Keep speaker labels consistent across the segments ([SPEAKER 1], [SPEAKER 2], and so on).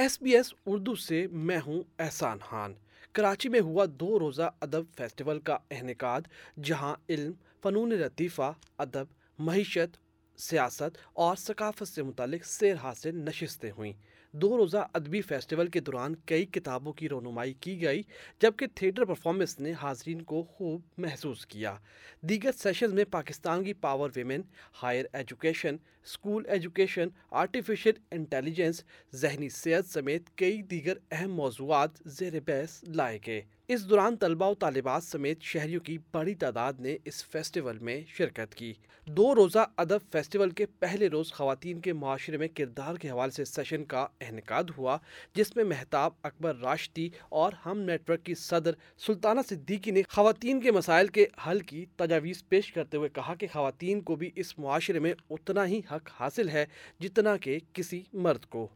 [SPEAKER 1] S B S Urdu سے میں ہوں احسان خان۔ کراچی میں ہوا دو روزہ ادب فیسٹیول کا انعقاد جہاں علم، فنون لطیفہ، ادب، معیشت، سیاست اور ثقافت سے متعلق سیر حاصل نشستیں ہوئیں۔ دو روزہ ادبی فیسٹیول کے دوران کئی کتابوں کی رونمائی کی گئی، جبکہ تھیٹر پرفارمنس نے حاضرین کو خوب محسوس کیا۔ دیگر سیشن میں پاکستان کی power women, higher education school education, artificial intelligence, ذہنی صحت سمیت کئی دیگر اہم موضوعات زیر بحث لائے گئے۔ اس دوران طلبہ و طالبات سمیت شہریوں کی بڑی تعداد نے اس فیسٹیول میں شرکت کی۔ دو روزہ ادب فیسٹیول کے پہلے روز خواتین کے معاشرے میں کردار کے حوالے سے سیشن کا انعقاد ہوا، جس میں مہتاب اکبر راشدی اور ہم نیٹ ورک کی صدر سلطانہ صدیقی نے خواتین کے مسائل کے حل کی تجاویز پیش کرتے ہوئے کہا کہ خواتین کو بھی اس معاشرے میں اتنا ہی حق حاصل ہے جتنا کہ کسی مرد کو۔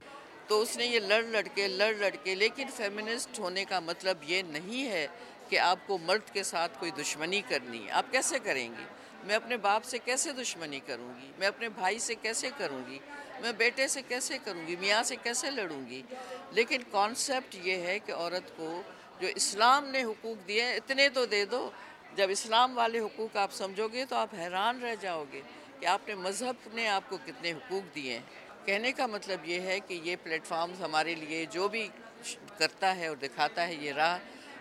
[SPEAKER 2] تو اس نے یہ لڑ لڑ کے لڑ لڑ کے لیکن فیمنسٹ ہونے کا مطلب یہ نہیں ہے کہ آپ کو مرد کے ساتھ کوئی دشمنی کرنی ہے۔ آپ کیسے کریں گی میں اپنے باپ سے کیسے دشمنی کروں گی؟ میں اپنے بھائی سے کیسے کروں گی؟ میں بیٹے سے کیسے کروں گی؟ میاں سے کیسے لڑوں گی؟ لیکن کانسیپٹ یہ ہے کہ عورت کو جو اسلام نے حقوق دیے اتنے تو دے دو۔ جب اسلام والے حقوق آپ سمجھو گے تو آپ حیران رہ جاؤ گے کہ آپ نے مذہب نے آپ کو کتنے حقوق دیے ہیں۔ کہنے کا مطلب یہ ہے کہ یہ پلیٹ فارمز ہمارے لیے جو بھی کرتا ہے اور دکھاتا ہے یہ راہ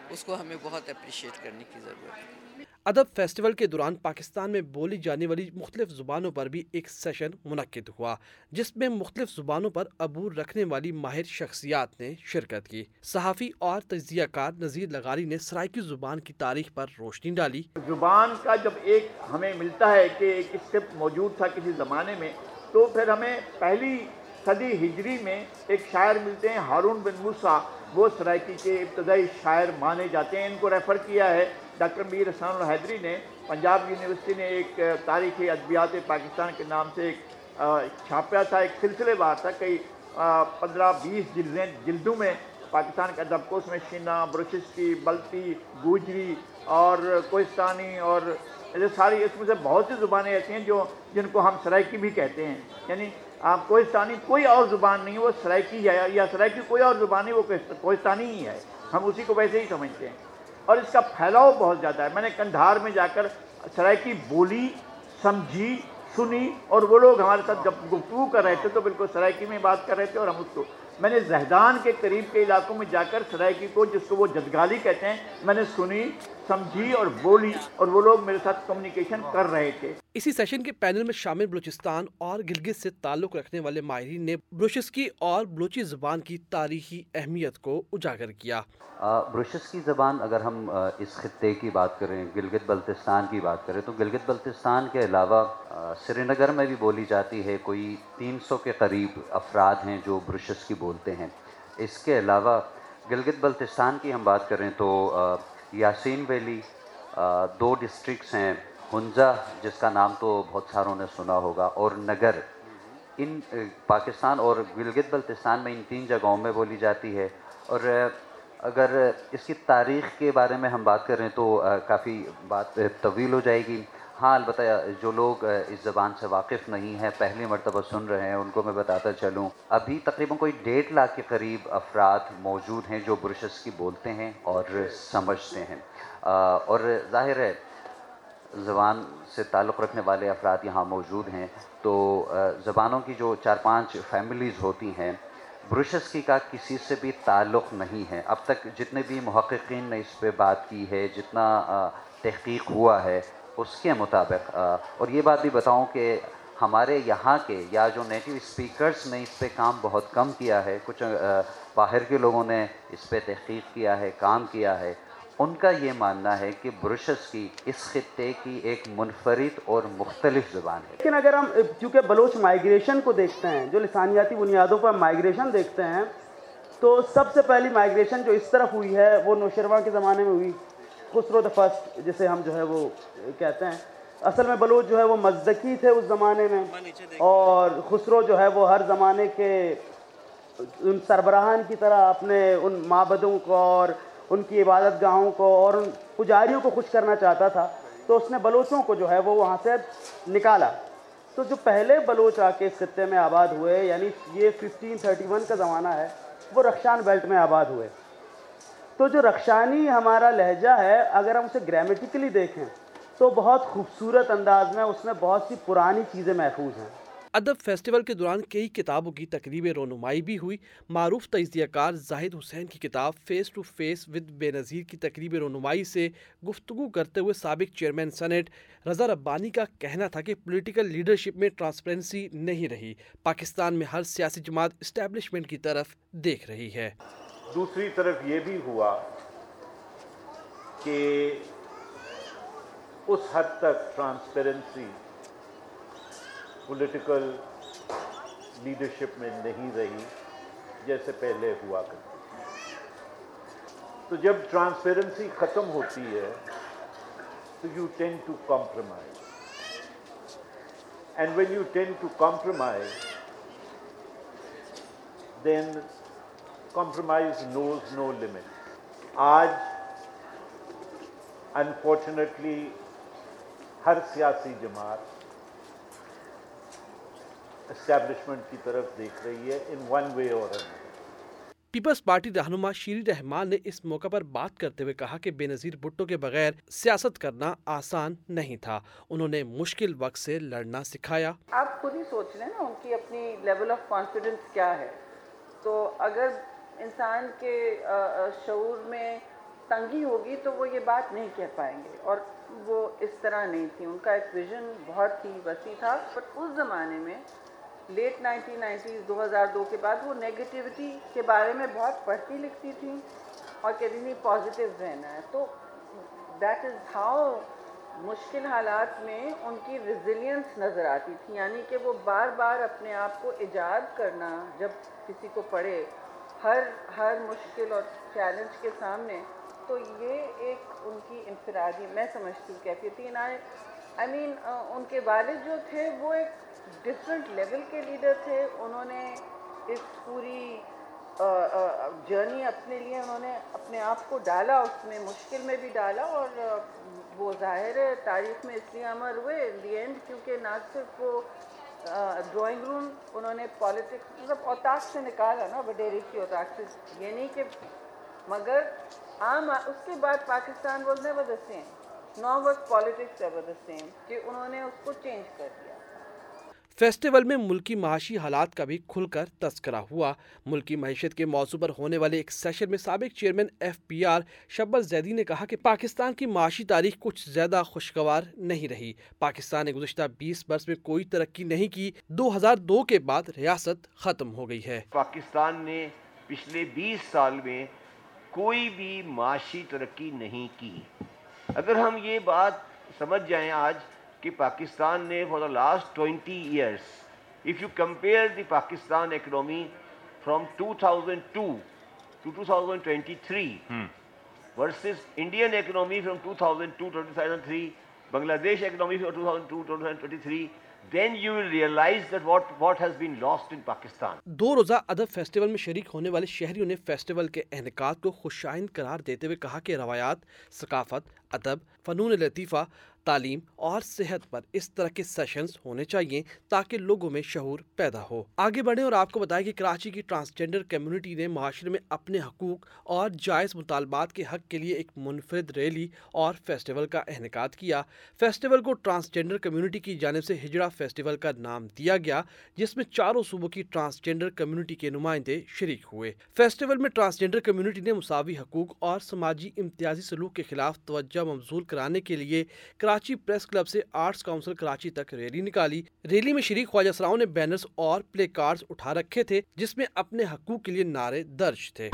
[SPEAKER 2] اس کو ہمیں بہت اپریشیٹ کرنے کی ضرورت ہے۔
[SPEAKER 1] ادب فیسٹیول کے دوران پاکستان میں بولی جانے والی مختلف زبانوں پر بھی ایک سیشن منعقد ہوا جس میں مختلف زبانوں پر عبور رکھنے والی ماہر شخصیات نے شرکت کی۔ صحافی اور تجزیہ کار نذیر لغاری نے سرائکی زبان کی تاریخ پر روشنی ڈالی۔
[SPEAKER 3] زبان کا جب ایک ہمیں ملتا ہے کہ ایک اسکرپٹ موجود تھا کسی زمانے میں تو پھر ہمیں پہلی صدی ہجری میں ایک شاعر ملتے ہیں، ہارون بن موسیٰ۔ وہ سرائکی کے ابتدائی شاعر مانے جاتے ہیں۔ ان کو ریفر کیا ہے ڈاکٹر میر حسان الحیدری نے۔ پنجاب یونیورسٹی نے ایک تاریخی ادبیات پاکستان کے نام سے ایک چھاپیا تھا، ایک سلسلے بار تھا کئی پندرہ بیس جلدیں، جلدوں میں پاکستان کے ادب کو اس میں شینا بروشسکی بلتی، گوجری اور کوہستانی اور ساری اس میں سے بہت سی زبانیں ایسی ہیں جو جن کو ہم سرائکی بھی کہتے ہیں۔ یعنی آپ کوہستانی کوئی اور زبان نہیں، وہ سرائکی ہے یا سرائکی کوئی اور زبان نہیں، وہ کوہستانی ہی ہے۔ ہم اسی کو ویسے ہی سمجھتے ہیں۔ اور اس کا پھیلاؤ بہت زیادہ ہے۔ میں نے کندھار میں جا کر سرائکی بولی، سمجھی، سنی اور وہ لوگ ہمارے ساتھ جب گفتگو کر رہے تھے تو بالکل سرائکی میں بات کر رہے تھے اور ہم اس کو میں نے زہدان کے قریب کے علاقوں میں جا کر سرائکی کو، جس کو وہ جدگالی کہتے ہیں، میں نے سنی۔ سمجھی اور بولی اور وہ لوگ میرے ساتھ کمیونیکیشن کر رہے تھے۔
[SPEAKER 1] اسی سیشن کے پینل میں شامل بلوچستان اور گلگت سے تعلق رکھنے والے ماہرین نے بروشسکی اور بلوچی زبان کی تاریخی اہمیت کو اجاگر کیا۔
[SPEAKER 4] بروشسکی زبان اگر ہم اس خطے کی بات کریں گلگت بلتستان کی بات کریں تو گلگت بلتستان کے علاوہ سری نگر میں بھی بولی جاتی ہے کوئی تین سو کے قریب افراد ہیں جو بروشسکی بولتے ہیں۔ اس کے علاوہ گلگت بلتستان کی ہم بات کریں تو یاسین ویلی دو ڈسٹرکس ہیں، ہنزا، جس کا نام تو بہت ساروں نے سنا ہوگا، اور نگر۔ ان پاکستان اور گلگت بلتستان میں ان تین جگہوں میں بولی جاتی ہے۔ اور اگر اس کی تاریخ کے بارے میں ہم بات کریں تو کافی بات طویل ہو جائے گی۔ ہاں البتہ جو لوگ اس زبان سے واقف نہیں ہیں، پہلی مرتبہ سن رہے ہیں، ان کو میں بتاتا چلوں۔ ابھی تقریباً کوئی ڈیڑھ لاکھ کے قریب افراد موجود ہیں جو برشس کی بولتے ہیں اور سمجھتے ہیں۔ اور ظاہر ہے، زبان سے تعلق رکھنے والے افراد یہاں موجود ہیں۔ تو زبانوں کی جو چار پانچ فیملیز ہوتی ہیں برشسکی کا کسی سے بھی تعلق نہیں ہے۔ اب تک جتنے بھی محققین نے اس پہ بات کی ہے، جتنا تحقیق ہوا ہے اس کے مطابق اور یہ بات بھی بتاؤں کہ ہمارے یہاں کے یا جو نیٹیو اسپیکرز نے اس پہ کام بہت کم کیا ہے، کچھ باہر کے لوگوں نے اس پہ تحقیق کیا ہے، کام کیا ہے۔ ان کا یہ ماننا ہے کہ برشس کی اس خطے کی ایک منفرد اور مختلف زبان ہے۔
[SPEAKER 5] لیکن اگر ہم، چونکہ بلوچ مائگریشن کو دیکھتے ہیں، جو لسانیاتی بنیادوں پر مائگریشن دیکھتے ہیں، تو سب سے پہلی مائگریشن جو اس طرف ہوئی ہے، وہ نوشروا کے زمانے میں ہوئی۔ خسرو دا فرسٹ جسے ہم جو ہے وہ کہتے ہیں۔ اصل میں بلوچ جو ہے وہ مزدکی تھے اس زمانے میں۔ اور خسرو جو ہے وہ ہر زمانے کے ان سربراہان کی طرح اپنے ان معبدوں کو اور ان کی عبادت گاہوں کو اور ان پجاریوں کو خوش کرنا چاہتا تھا۔ تو اس نے بلوچوں کو جو ہے وہ وہاں سے نکالا۔ تو جو پہلے بلوچ آ کے اس خطے میں آباد ہوئے یعنی یہ ففٹین تھرٹی ون کا زمانہ ہے، وہ رخشان بیلٹ میں آباد ہوئے۔ تو جو رخشانی ہمارا لہجہ ہے، اگر ہم اسے گرامیٹیکلی دیکھیں، تو بہت خوبصورت انداز میں اس میں بہت سی پرانی چیزیں محفوظ ہیں۔
[SPEAKER 1] ادب فیسٹیول کے دوران کئی کتابوں کی تقریب رونمائی بھی ہوئی۔ معروف تجزیہ کار زاہد حسین کی کتاب فیس ٹو فیس ود بے نظیر کی تقریب رونمائی سے گفتگو کرتے ہوئے سابق چیئرمین سینٹ رضا ربانی کا کہنا تھا کہ پولیٹیکل لیڈرشپ میں ٹرانسپیرنسی نہیں رہی۔ پاکستان میں ہر سیاسی جماعت اسٹیبلشمنٹ کی طرف دیکھ رہی ہے۔
[SPEAKER 3] دوسری طرف یہ بھی ہوا کہ اس حد تک ٹرانسپیرنسی پولیٹیکل لیڈرشپ میں نہیں رہی جیسے پہلے ہوا کرتی تو جب ٹرانسپیرنسی ختم ہوتی ہے، تو you tend to compromise and when you tend to compromise then compromise knows no limit آج انفارچونیٹلی ہر سیاسی جماعت اسٹیبلشمنٹ کی طرف دیکھ رہی ہے ان ون وے اور
[SPEAKER 1] پیپلز پارٹی رہنما شیری رحمان نے اس موقع پر بات کرتے ہوئے کہا کہ بے نظیر بھٹو کے بغیر سیاست کرنا آسان نہیں تھا۔ انہوں نے مشکل وقت سے لڑنا سکھایا۔
[SPEAKER 6] آپ خود ہی سوچ لیں نا ان کی اپنی لیول آف کانفیڈنس کیا ہے۔ تو اگر انسان کے شعور میں تنگی ہوگی تو وہ یہ بات نہیں کہہ پائیں گے اور وہ اس طرح نہیں تھی ان کا ایک ویژن بہت ہی وسیع تھا۔ بٹ اس زمانے میں لیٹ نائنٹین نائنٹیز دو ہزار دو کے بعد وہ نیگیٹیوٹی کے بارے میں بہت پڑھتی لکھتی تھیں اور کہتی تھیں پازیٹیو رہنا ہے۔ تو دیٹ از ہاؤ مشکل حالات میں ان کی ریزیلینس نظر آتی تھی۔ یعنی کہ وہ بار بار اپنے آپ کو ایجاد کرنا جب کسی کو پڑھے ہر ہر مشکل اور چیلنج کے سامنے، تو یہ ایک ان کی انفرادی، میں سمجھتی ہوں کیفیت تھی آئی مین ان کے والد جو تھے، وہ ایک ڈفرینٹ لیول کے لیڈر تھے۔ انہوں نے اس پوری جرنی اپنے لیے انہوں نے اپنے آپ کو ڈالا، اس میں مشکل میں بھی ڈالا اور وہ ظاہر ہے، تاریخ میں اس لیے امر ہوئے۔ دی اینڈ کیونکہ نہ صرف وہ ڈرائنگ روم انہوں نے پالیٹکس مطلب اوتاق سے نکالا نا وڈیری کی اوتاق سے۔ یہ نہیں کہ، مگر عام، اس کے بعد Pakistan was never the same nor was politics ever the same کہ انہوں نے اس کو چینج کر دیا۔
[SPEAKER 1] فیسٹیول میں ملکی معاشی حالات کا بھی کھل کر تذکرہ ہوا۔ ملکی معیشت کے موضوع پر ہونے والے ایک سیشن میں سابق chairman F B R Shabbar Zaidi نے کہا کہ پاکستان کی معاشی تاریخ کچھ زیادہ خوشگوار نہیں رہی۔ پاکستان نے گزشتہ بیس برس میں کوئی ترقی نہیں کی۔ دو ہزار دو کے بعد ریاست ختم ہو گئی ہے۔
[SPEAKER 7] پاکستان نے پچھلے بیس سال میں کوئی بھی معاشی ترقی نہیں کی۔ اگر ہم یہ بات سمجھ جائیں آج کہ پاکستان نے for the last twenty years if you compare the Pakistan economy from two thousand two to two thousand twenty three versus Indian economy from two thousand to thousand three Bangladesh economy from two thousand to twenty three then you will realise that what what has been lost in Pakistan
[SPEAKER 1] دو روزہ ادب festival میں شریک ہونے والے شہریوں نے festival کے انعقاد کو خوشائند قرار دیتے ہوئے کہا کہ روایات ثقافت ادب، فنون لطیفہ، تعلیم اور صحت پر اس طرح کے سیشنز ہونے چاہیے تاکہ لوگوں میں شعور پیدا ہو۔ آگے بڑھیں اور آپ کو بتائیں کہ کراچی کی ٹرانسجینڈر کمیونٹی نے معاشرے میں اپنے حقوق اور جائز مطالبات کے حق کے لیے ایک منفرد ریلی اور فیسٹیول کا انعقاد کیا۔ فیسٹیول کو ٹرانسجینڈر کمیونٹی کی جانب سے ہجڑا فیسٹیول کا نام دیا گیا، جس میں چاروں صوبوں کی ٹرانسجینڈر کمیونٹی کے نمائندے شریک ہوئے۔ فیسٹیول میں ٹرانسجینڈر کمیونٹی نے مساوی حقوق اور سماجی امتیازی سلوک کے خلاف توجہ ممزول کرانے کے لیے کراچی پریس کلب سے آرٹس کاؤنسل کراچی تک ریلی نکالی۔ ریلی میں شریک خواجہ سراؤں نے بینرز اور پلے کارڈز اٹھا رکھے تھے، جس میں اپنے حقوق کے لیے نعرے درج تھے۔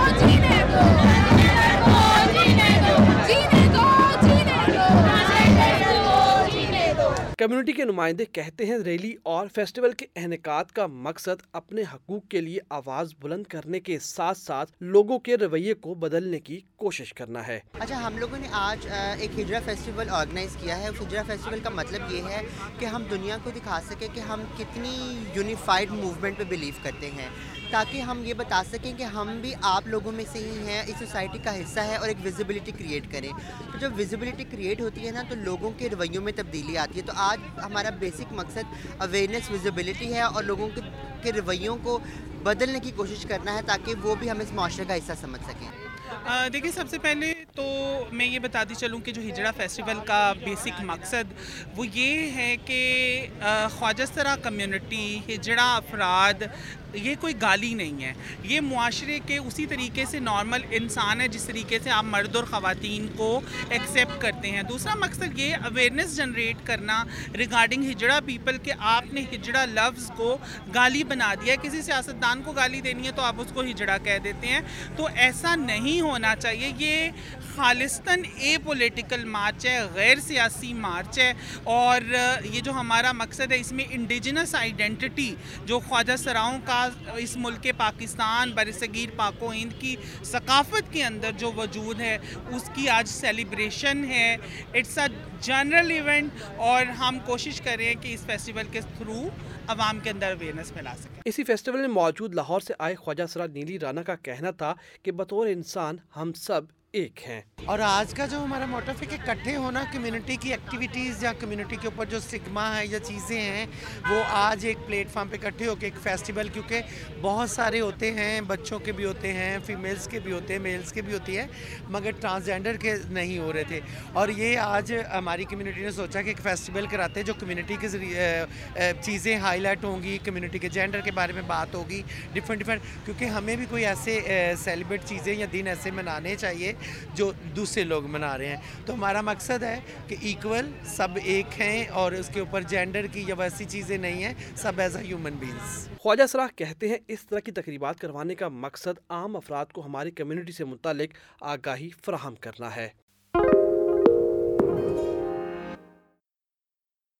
[SPEAKER 1] کمیونٹی کے نمائندے کہتے ہیں ریلی اور فیسٹیول کے انعقاد کا مقصد اپنے حقوق کے لیے آواز بلند کرنے کے ساتھ ساتھ لوگوں کے رویے کو بدلنے کی کوشش کرنا ہے۔
[SPEAKER 8] اچھا ہم لوگوں نے آج ایک ہجرا فیسٹیول آرگنائز کیا ہے۔ اس ہجرا فیسٹیول کا مطلب یہ ہے کہ ہم دنیا کو دکھا سکیں کہ ہم کتنی یونیفائڈ موومنٹ پہ بلیو کرتے ہیں۔ تاکہ ہم یہ بتا سکیں کہ ہم بھی آپ لوگوں میں سے ہی ہیں، اس سوسائٹی کا حصہ ہے اور ایک ویزیبلٹی کریٹ کریں۔ تو جب ویزیبلٹی کریٹ ہوتی ہے نا، تو لوگوں کے رویوں میں تبدیلی آتی ہے۔ تو آپ آج ہمارا بیسک مقصد اویئرنیس ویزیبلٹی ہے اور لوگوں کے رویوں کو بدلنے کی کوشش کرنا ہے تاکہ وہ بھی ہم اس معاشرے کا حصہ سمجھ سکیں۔
[SPEAKER 9] دیکھیں سب سے پہلے تو میں یہ بتاتی چلوں کہ جو ہجڑا فیسٹیول کا بیسک مقصد وہ یہ ہے کہ خواجہ سرا کمیونٹی ہجڑا افراد، یہ کوئی گالی نہیں ہے۔ یہ معاشرے کے اسی طریقے سے نارمل انسان ہے، جس طریقے سے آپ مرد اور خواتین کو ایکسیپٹ کرتے ہیں۔ دوسرا مقصد یہ اویئرنیس جنریٹ کرنا ریگارڈنگ ہجڑا پیپل کہ آپ نے ہجڑا لفظ کو گالی بنا دیا ہے۔ کسی سیاستدان کو گالی دینی ہے تو آپ اس کو ہجڑا کہہ دیتے ہیں۔ تو ایسا نہیں ہونا چاہیے، یہ خالصتاً اے پولیٹیکل مارچ ہے، غیر سیاسی مارچ ہے۔ اور یہ جو ہمارا مقصد ہے، اس میں انڈیجنس آئیڈینٹی جو خواجہ سراؤں کا اس ملک پاکستان، برصغیر پاک و ہند کی ثقافت کے اندر جو وجود ہے، اس کی آج سیلیبریشن ہے۔ اٹس اے جنرل ایونٹ اور ہم کوشش کر رہے ہیں کہ اس فیسٹیول کے تھرو عوام کے اندر اویئرنیس پھیلا سکیں۔
[SPEAKER 1] اسی فیسٹیول میں موجود لاہور سے آئے خواجہ سرا نیلی رانا کا کہنا تھا کہ بطور انسان ہم سب ایک ہیں۔
[SPEAKER 10] اور آج کا جو ہمارا موٹف ہے کہ کٹھے ہونا کمیونٹی کی ایکٹیویٹیز یا کمیونٹی کے اوپر جو سگما ہے یا چیزیں ہیں، وہ آج ایک پلیٹ فارم پہ کٹھے ہو کے ایک فیسٹیول کیونکہ بہت سارے ہوتے ہیں، بچوں کے بھی ہوتے ہیں فیمیلز کے بھی ہوتے ہیں میلز کے بھی ہوتی ہے مگر ٹرانسجینڈر کے نہیں ہو رہے تھے۔ اور یہ آج ہماری کمیونٹی نے سوچا کہ ایک فیسٹیول کراتے جو کمیونٹی کے ذریعے چیزیں ہائی لائٹ ہوں گی کمیونٹی کے جینڈر کے بارے میں بات ہوگی ڈفرینٹ ڈفرینٹ کیونکہ ہمیں بھی کوئی ایسے سیلیبریٹ چیزیں یا دن ایسے منانے چاہیے جو دوسرے لوگ منا رہے ہیں۔ تو ہمارا مقصد ہے کہ ایکول سب ایک ہیں اور اس کے اوپر جینڈر کی یا ویسی چیزیں نہیں ہیں، سب ایز اے ہیومن بینگز
[SPEAKER 1] خواجہ سراہ کہتے ہیں اس طرح کی تقریبات کروانے کا مقصد عام افراد کو ہماری کمیونٹی سے متعلق آگاہی فراہم کرنا ہے۔